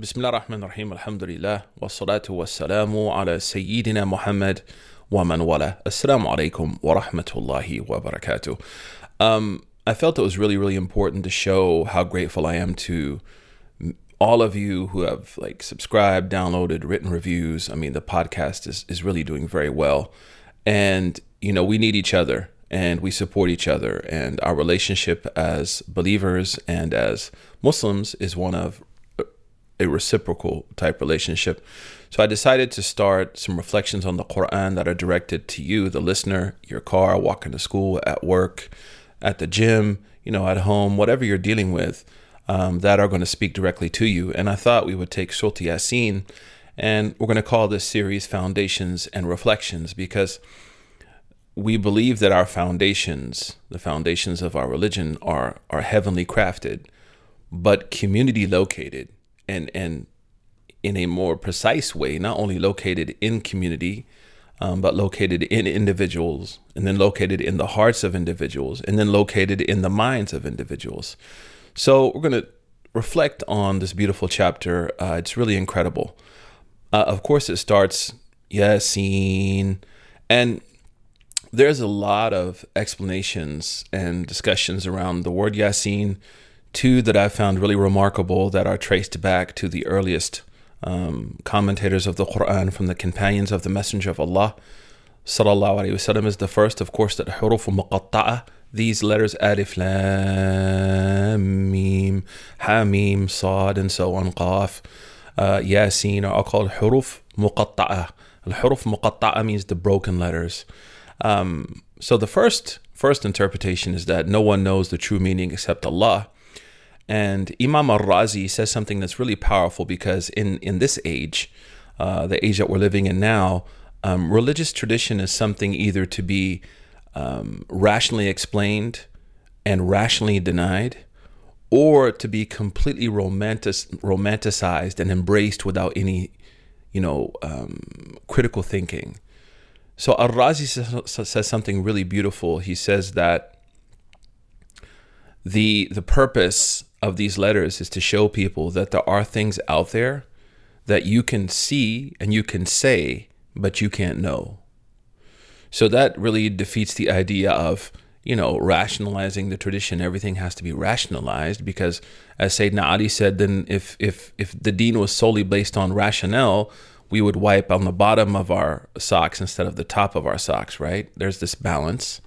بسم الله الرحمن الرحيم الحمد لله والصلاة والسلام على سيدنا محمد ومن والاه السلام عليكم ورحمة الله وبركاته um, I felt it was really really important to show how grateful I am to all of you who have like subscribed downloaded written reviews I mean the podcast is, is really doing very well and you know we need each other and we support each other and our relationship as believers and as Muslims is one of a reciprocal type relationship. So I decided to start some reflections on the Quran that are directed to you, the listener, your car, walking to school, at work, at the gym, you know, at home, whatever you're dealing with, um, that are going to speak directly to you. And I thought we would take Surah Yasin and we're going to call this series Foundations and Reflections because we believe that our foundations, the foundations of our religion, are, are heavenly crafted, but community located and and in a more precise way, not only located in community, um, but located in individuals, and then located in the hearts of individuals, and then located in the minds of individuals. So we're going to reflect on this beautiful chapter. Uh, it's really incredible. Uh, of course, it starts Yasin, and there's a lot of explanations and discussions around the word Yasin two that I found really remarkable that are traced back to the earliest um, commentators of the Quran from the companions of the Messenger of Allah. Sallallahu Alaihi Wasallam is the first, of course, that huruf muqatta'a, these letters alif, lam, mim, hamim, sad, and so on, qaf, uh, yasin are all called huruf muqatta'a. Al-huruf muqatta'a means the broken letters. Um, so the first first interpretation is that no one knows the true meaning except Allah. And Imam al Razi says something that's really powerful because in, in this age, uh, the age that we're living in now, um, religious tradition is something either to be um, rationally explained and rationally denied, or to be completely romantic, romanticized and embraced without any, you know, um, critical thinking. So Al Razi says, says something really beautiful. He says that the the purpose of these letters is to show people that there are things out there that you can see and you can say, but you can't know. So that really defeats the idea of, you know, rationalizing the tradition. Everything has to be rationalized because, as Sayyidina Ali said, then if if if the deen was solely based on rationale, we would wipe on the bottom of our socks instead of the top of our socks, right? There's this balance.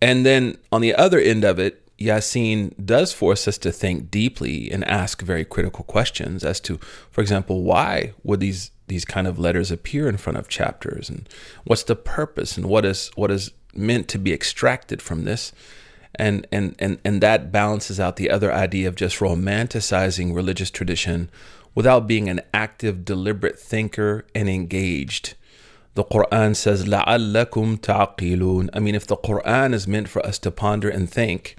And then on the other end of it, Yasin does force us to think deeply and ask very critical questions as to, for example, why would these these kind of letters appear in front of chapters, and what's the purpose, and what is what is meant to be extracted from this, and and and and that balances out the other idea of just romanticizing religious tradition without being an active, deliberate thinker and engaged. The Quran says, لَعَلَّكُمْ ta'qilun. I mean, if the Quran is meant for us to ponder and think,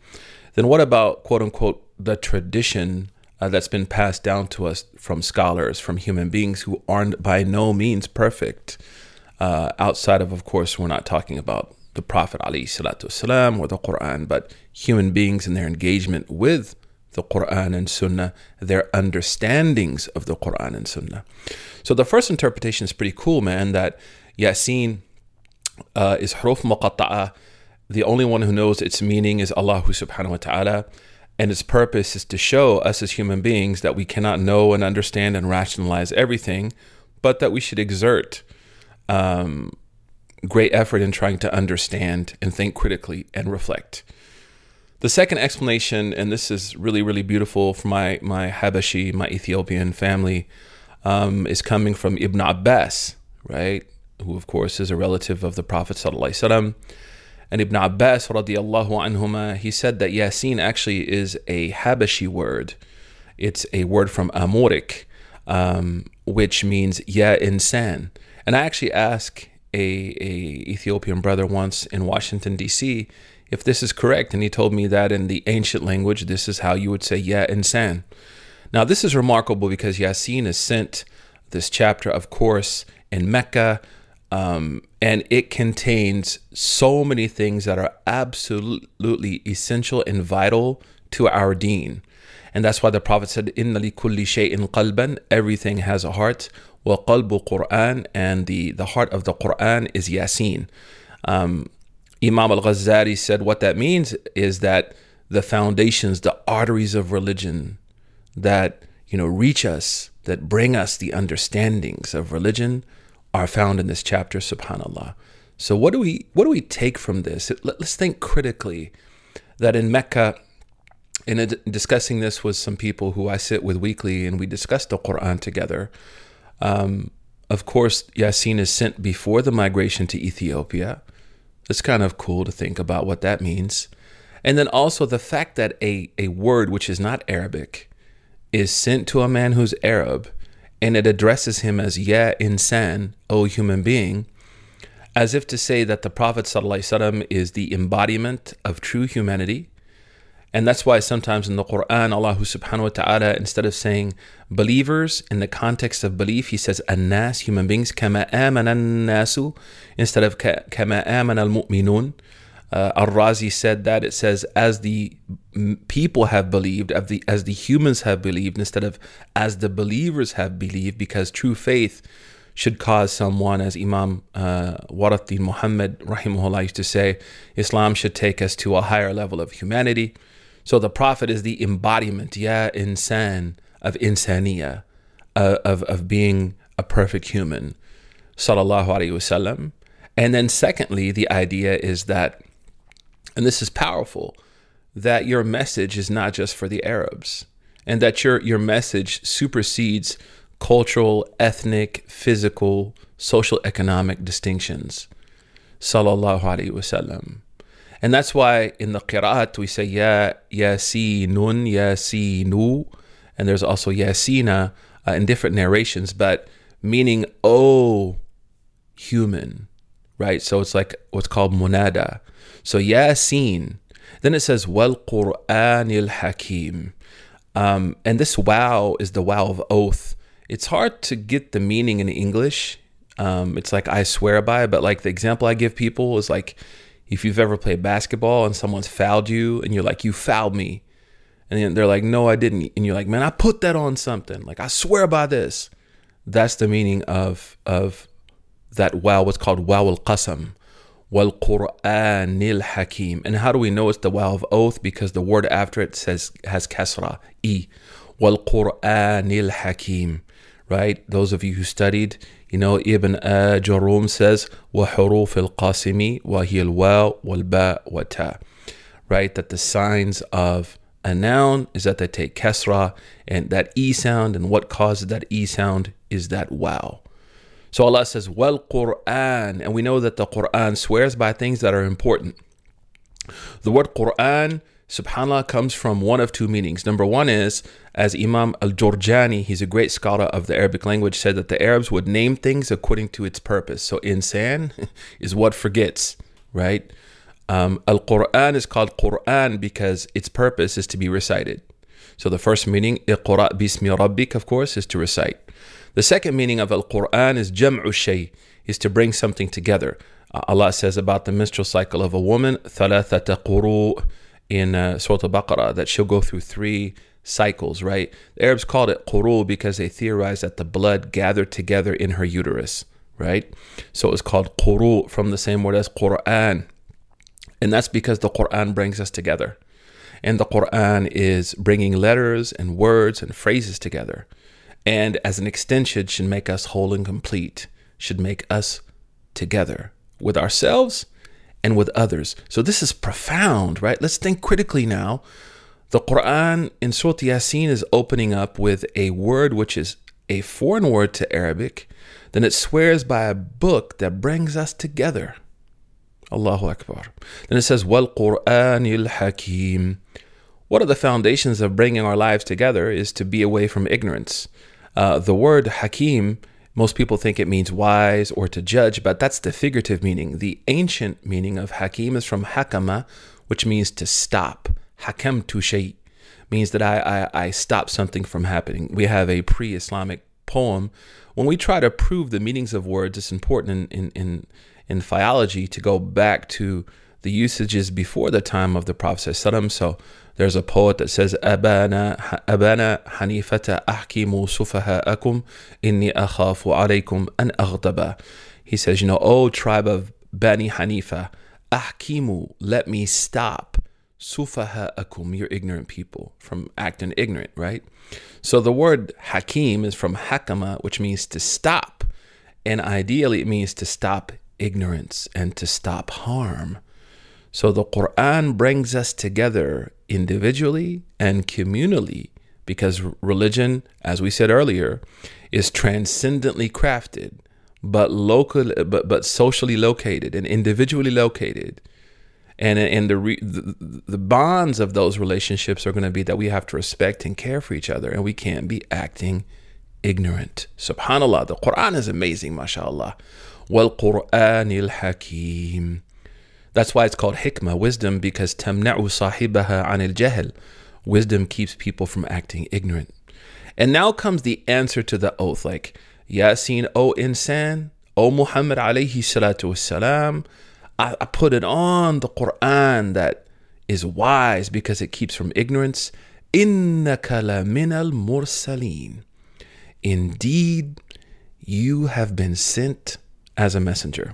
then what about, quote unquote, the tradition uh, that's been passed down to us from scholars, from human beings who aren't by no means perfect? Uh, outside of, of course, we're not talking about the Prophet والسلام, or the Quran, but human beings and their engagement with the Quran and Sunnah, their understandings of the Quran and Sunnah. So the first interpretation is pretty cool, man, that Yasin uh, is huruf muqatta'a. the only one who knows its meaning is Allah subhanahu wa ta'ala. And its purpose is to show us as human beings that we cannot know and understand and rationalize everything, but that we should exert um, great effort in trying to understand and think critically and reflect. The second explanation, and this is really, really beautiful for my, my Habashi, my Ethiopian family, um, is coming from Ibn Abbas, right? who of course is a relative of the Prophet ﷺ. And Ibn Abbas radiallahu anhuma, he said that Yasin actually is a Habashi word. It's a word from Amharic, um, which means yeah insan. And I actually asked a, a Ethiopian brother once in Washington D.C. if this is correct, and he told me that in the ancient language, this is how you would say yeah insan. Now this is remarkable because Yasin is sent this chapter, of course, in Mecca um, and it contains so many things that are absolutely essential and vital to our deen. And that's why the Prophet said, Inna li kulli shay'in qalban, everything has a heart. Wa qalbu Quran, and the, the heart of the Quran is Yasin. Um, Imam al Ghazali said what that means is that the foundations, the arteries of religion that you know reach us, that bring us the understandings of religion, are found in this chapter. Subhanallah. So what do we what do we take from this? Let's think critically. That in Mecca, in discussing this with some people who I sit with weekly, and we discuss the Quran together. Um, of course, Yasin is sent before the migration to Ethiopia. It's kind of cool to think about what that means. And then also the fact that a, a word which is not Arabic is sent to a man who's Arab and it addresses him as Ya insan, O human being, as if to say that the Prophet is the embodiment of true humanity and that's why sometimes in the Quran, Allah subhanahu wa ta'ala, instead of saying believers in the context of belief, He says annas, human beings, kama amana nasu, instead of kama amana al mu'minun. Uh, Al-Razi said that it says as the people have believed, as the, as the humans have believed, instead of as the believers have believed, because true faith should cause someone, as Imam uh, Warathi Muhammad rahimahullah used to say, Islam should take us to a higher level of humanity. So the Prophet is the embodiment, yeah, insan, of insaniya, uh, of, of being a perfect human, sallallahu alaihi wasallam. And then secondly, the idea is that, and this is powerful, that your message is not just for the Arabs, and that your your message supersedes cultural, ethnic, physical, social, economic distinctions. Sallallahu alaihi wasallam. And that's why in the qira'at we say ya yasinun yasinu and there's also yasina uh, in different narrations but meaning oh human right so it's like what's called munada so yasin then it says wal qur'anil hakim um, and this wow is the wow of oath it's hard to get the meaning in english um, it's like i swear by but like the example i give people is like if you've ever played basketball and someone's fouled you and you're like, you fouled me. And then they're like, no, I didn't. And you're like, man, I put that on something. Like, I swear by this. That's the meaning of, of that wow was called wow al qasam wal quranil hakim. And how do we know it's the wow of oath? Because the word after it says has kasra e. Wal quranil hakim right? Those of you who studied you know ibn jarum says wa huruf al qasimi wa hiya al waw wal ba wa ta. Right? That the signs of a noun is that they take kasra and that e sound and what causes that e sound is that wow so Allah says, Well Quran, and we know that the Quran swears by things that are important. The word Quran subhanallah comes from one of two meanings. Number one is, as Imam al Jurjani, he's a great scholar of the Arabic language, said that the Arabs would name things according to its purpose. So insan is what forgets, right? Um, al Quran is called Quran because its purpose is to be recited. So the first meaning, Iqra bismi rabbik, of course, is to recite. The second meaning of Al Quran is jam'u shay, is to bring something together. Uh, Allah says about the menstrual cycle of a woman, ثلاثة قروء in uh, Surah Al-Baqarah that she'll go through three cycles, right? The Arabs called it quru because they theorized that the blood gathered together in her uterus, right? So it was called quru from the same word as Quran. And that's because the Quran brings us together. And the Quran is bringing letters and words and phrases together. And as an extension, should make us whole and complete, should make us together with ourselves and with others. So this is profound, right? Let's think critically now. The Quran in Surah Yasin is opening up with a word which is a foreign word to Arabic. Then it swears by a book that brings us together. Allahu Akbar. Then it says, Wal Quranil Hakim. One of the foundations of bringing our lives together is to be away from ignorance. Uh, the word Hakim most people think it means wise or to judge, but that's the figurative meaning. The ancient meaning of hakim is from hakama, which means to stop. Hakam tu shay means that I, I, I stop something from happening. We have a pre Islamic poem. When we try to prove the meanings of words, it's important in, in, in, in philology to go back to the usages before the time of the Prophet. So There's a poet that says, "Abana Abana Hanifata ahkimu sufaha'akum inni alaykum an aghdaba." He says, "You know, O tribe of Bani Hanifa, ahkimu, let me stop sufaha'akum, your ignorant people, from acting ignorant, right? So the word hakim is from hakama, which means to stop. And ideally, it means to stop ignorance and to stop harm. So the Quran brings us together individually and communally because religion, as we said earlier, is transcendently crafted, but local, but, but socially located and individually located. And and the, re, the, the bonds of those relationships are going to be that we have to respect and care for each other and we can't be acting ignorant. Subhanallah the quran is amazing mashallah. Wal quran il hakim that's why it's called hikmah, wisdom, because tamna'u sahibaha anil jahl. Wisdom keeps people from acting ignorant. And now comes the answer to the oath, like Yasin, O insan, O Muhammad alayhi salatu wasalam. I, I put it on the Quran that is wise because it keeps from ignorance. Inna min al mursaleen. Indeed, you have been sent as a messenger.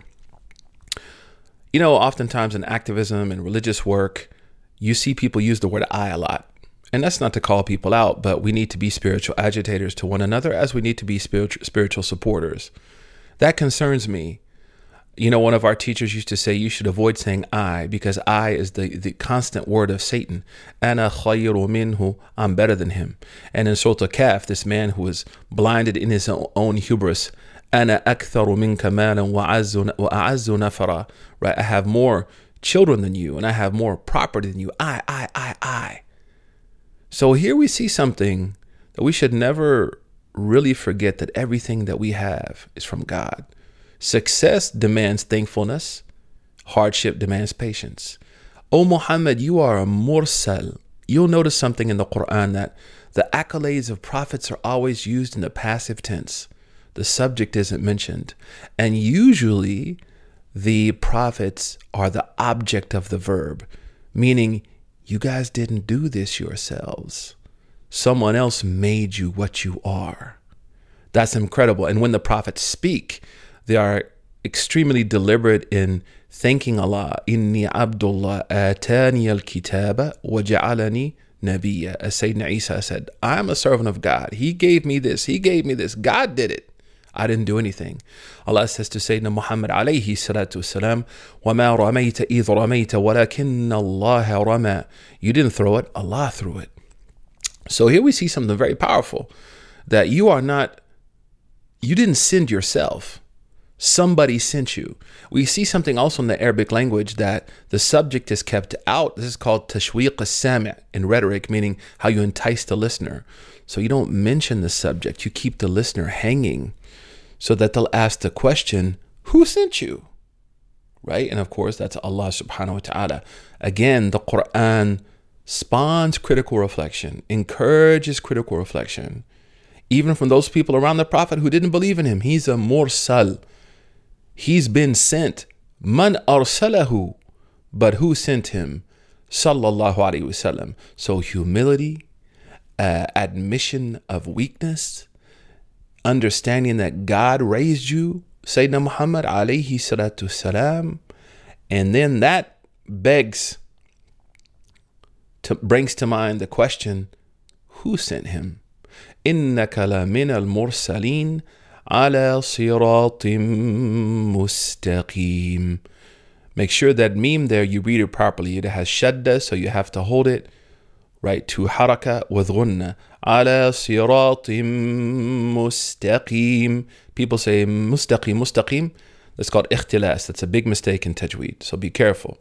You know, oftentimes in activism and religious work, you see people use the word I a lot. And that's not to call people out, but we need to be spiritual agitators to one another as we need to be spiritual, spiritual supporters. That concerns me you know, one of our teachers used to say you should avoid saying I because I is the, the constant word of Satan. Ana khayru minhu, I'm better than him. And in Surah Kahf, this man who was blinded in his own hubris, Ana aktharu minka malan wa a'azzu nafara. Right, I have more children than you and I have more property than you. I, I, I, I. So here we see something that we should never really forget that everything that we have is from God. Success demands thankfulness, hardship demands patience. O Muhammad, you are a mursal. You'll notice something in the Quran that the accolades of prophets are always used in the passive tense. The subject isn't mentioned. And usually, the prophets are the object of the verb, meaning you guys didn't do this yourselves. Someone else made you what you are. That's incredible. And when the prophets speak, they are extremely deliberate in thanking Allah. Inni Abdullah atani al-kitaba wa ja'alani nabiyya. As Sayyidina Isa said, I am a servant of God. He gave me this. He gave me this. God did it. I didn't do anything. Allah says to Sayyidina Muhammad alayhi salatu wasalam, وَمَا رَمَيْتَ إِذْ رَمَيْتَ وَلَكِنَّ اللَّهَ رَمَى You didn't throw it, Allah threw it. So here we see something very powerful, that you are not, you didn't send yourself. Somebody sent you. We see something also in the Arabic language that the subject is kept out. This is called tashwiq as-sami' in rhetoric, meaning how you entice the listener. So you don't mention the subject, you keep the listener hanging so that they'll ask the question, Who sent you? Right? And of course, that's Allah subhanahu wa ta'ala. Again, the Quran spawns critical reflection, encourages critical reflection, even from those people around the Prophet who didn't believe in him. He's a mursal He's been sent. Man arsalahu. But who sent him? Sallallahu Alaihi Wasallam. So humility, uh, admission of weakness, understanding that God raised you, Sayyidina Muhammad alayhi salatu salam, and then that begs to, brings to mind the question, who sent him? إنك لمن المرسلين على صراط مستقيم. Make sure that meme there, you read it properly. It has shadda, so you have to hold it right to haraka with ghunna. على صراط مستقيم. People say mustaqim, mustaqim. That's called ikhtilas. That's a big mistake in tajweed. So be careful.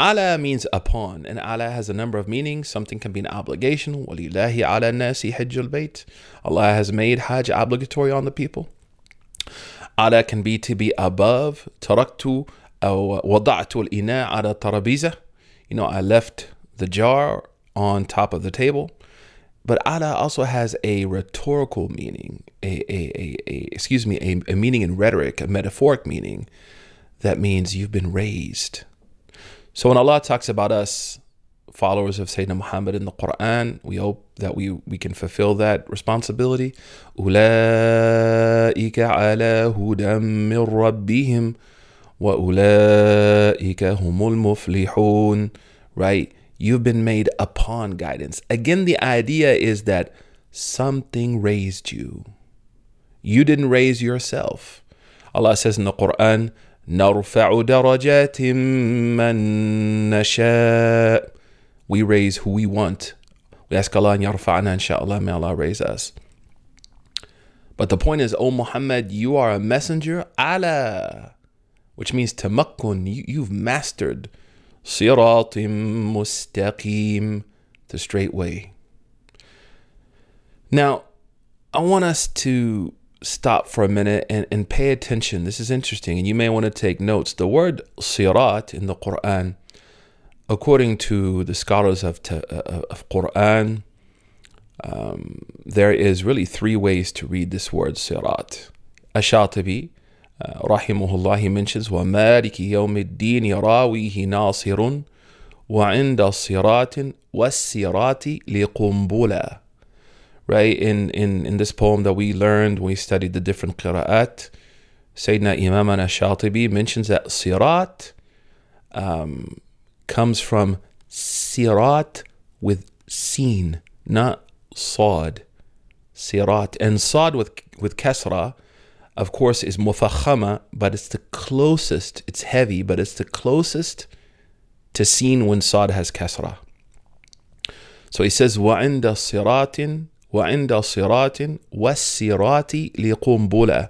Ala means upon, and ala has a number of meanings. Something can be an obligation. وَلِلَّهِ عَلَى النَّاسِ حِجُّ الْبَيْتِ Allah has made Hajj obligatory on the people. Ala can be to be above. تركت أو وضعت الإناء على الترابيزة. You know, I left the jar on top of the table. But ala also has a rhetorical meaning, a, a, a, a excuse me, a, a meaning in rhetoric, a metaphoric meaning that means you've been raised. So when Allah talks about us, followers of Sayyidina Muhammad in the Quran, we hope that we, we can fulfill that responsibility. أُولَٰئِكَ ala هُدًى مِّن wa وَأُولَٰئِكَ هُمُ Right? You've been made upon guidance. Again, the idea is that something raised you. You didn't raise yourself. Allah says in the Quran, نرفع درجات من نشاء. We raise who we want. We ask Allah and yarfa'na, inshallah, may Allah raise us. But the point is, O Muhammad, you are a messenger, ala, which means tamakkun, you, you've mastered siratim mustaqim, the straight way. Now, I want us to stop for a minute and, and pay attention. This is interesting, and you may want to take notes. The word sirat in the Quran, according to the scholars of, uh, of Quran, um, there is really three ways to read this word sirat. Ashatibi, uh, rahimahullah, he mentions, وَمَالِكِ يَوْمِ الدِّينِ يَرَاوِيهِ نَاصِرٌ وَعِنْدَ الصِّرَاطٍ وَالصِّرَاطِ لِقُنْبُلًا right? In, in, in this poem that we learned when we studied the different qira'at, Sayyidina Imam Shatibi mentions that sirat um, comes from sirat with seen, not sad. Sirat. And sad with, with kasra, of course, is mufakhama, but it's the closest, it's heavy, but it's the closest to seen when sad has kasra. So he says, وَعِنْدَ صِرَاطٍ وعند صراط والصراط لقنبلة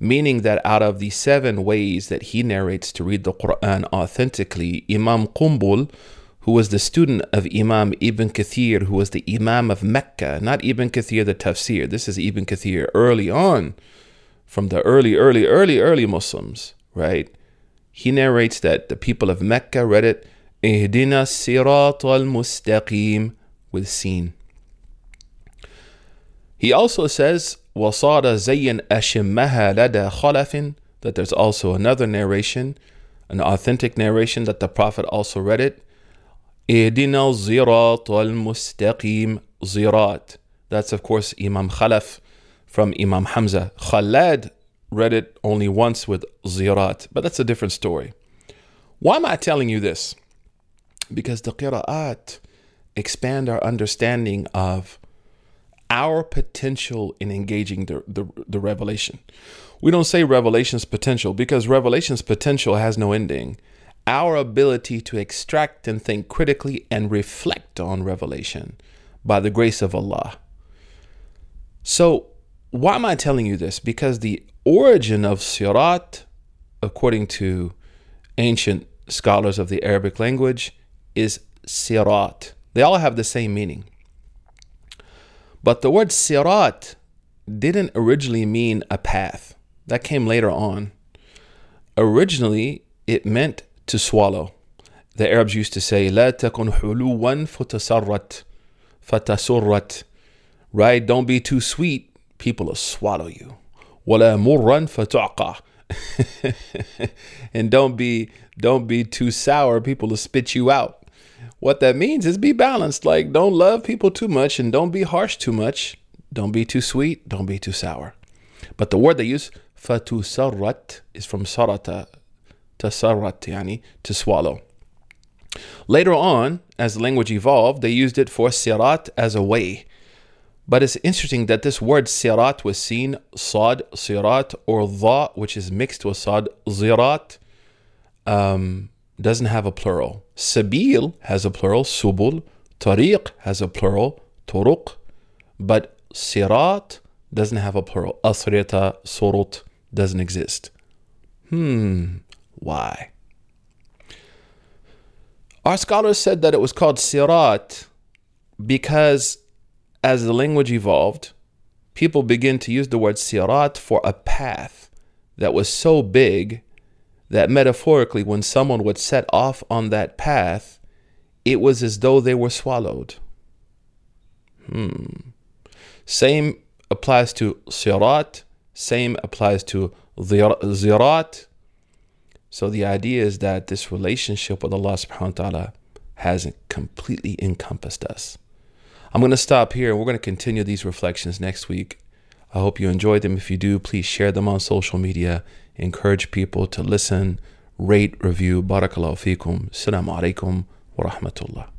meaning that out of the seven ways that he narrates to read the Quran authentically, Imam Qumbul, who was the student of Imam Ibn Kathir, who was the Imam of Mecca, not Ibn Kathir the Tafsir, this is Ibn Kathir early on, from the early, early, early, early Muslims, right? He narrates that the people of Mecca read it, Ihdina Sirat al Mustaqim, with seen. He also says, وَصَارَ زَيٍّ أَشِمَّهَا لَدَى خَلَفٍ That there's also another narration, an authentic narration that the Prophet also read it. إِهْدِنَا الزِّرَاطَ الْمُسْتَقِيمِ Zirat. That's of course Imam Khalaf from Imam Hamza. Khalad read it only once with Zirat, but that's a different story. Why am I telling you this? Because the qira'at expand our understanding of our potential in engaging the, the, the revelation. We don't say revelation's potential because revelation's potential has no ending. Our ability to extract and think critically and reflect on revelation by the grace of Allah. So, why am I telling you this? Because the origin of sirat, according to ancient scholars of the Arabic language, is sirat. They all have the same meaning. But the word sirat didn't originally mean a path. That came later on. Originally, it meant to swallow. The Arabs used to say, لا تكن حلوا فتسرت فتسرت Right? Don't be too sweet. People will swallow you. ولا مرا فتعقى and don't be don't be too sour. People will spit you out. What that means is be balanced. Like, don't love people too much and don't be harsh too much. Don't be too sweet. Don't be too sour. But the word they use, fatusarrat, is from sarata, tasarrat, yani, to swallow. Later on, as the language evolved, they used it for sirat as a way. But it's interesting that this word sirat was seen, sad, sirat, or dha, which is mixed with sad, zirat. Um, doesn't have a plural. Sabil has a plural, subul. Tariq has a plural, turuq. But sirat doesn't have a plural. Asrita, surut doesn't exist. Hmm, why? Our scholars said that it was called sirat because as the language evolved, people begin to use the word sirat for a path that was so big that metaphorically, when someone would set off on that path, it was as though they were swallowed. Hmm. Same applies to sirat, same applies to zirat. So the idea is that this relationship with Allah subhanahu wa ta'ala hasn't completely encompassed us. I'm going to stop here and we're going to continue these reflections next week. I hope you enjoyed them. If you do, please share them on social media. Encourage people to listen, rate, review. Barakallahu fikum. Assalamu alaikum wa rahmatullah.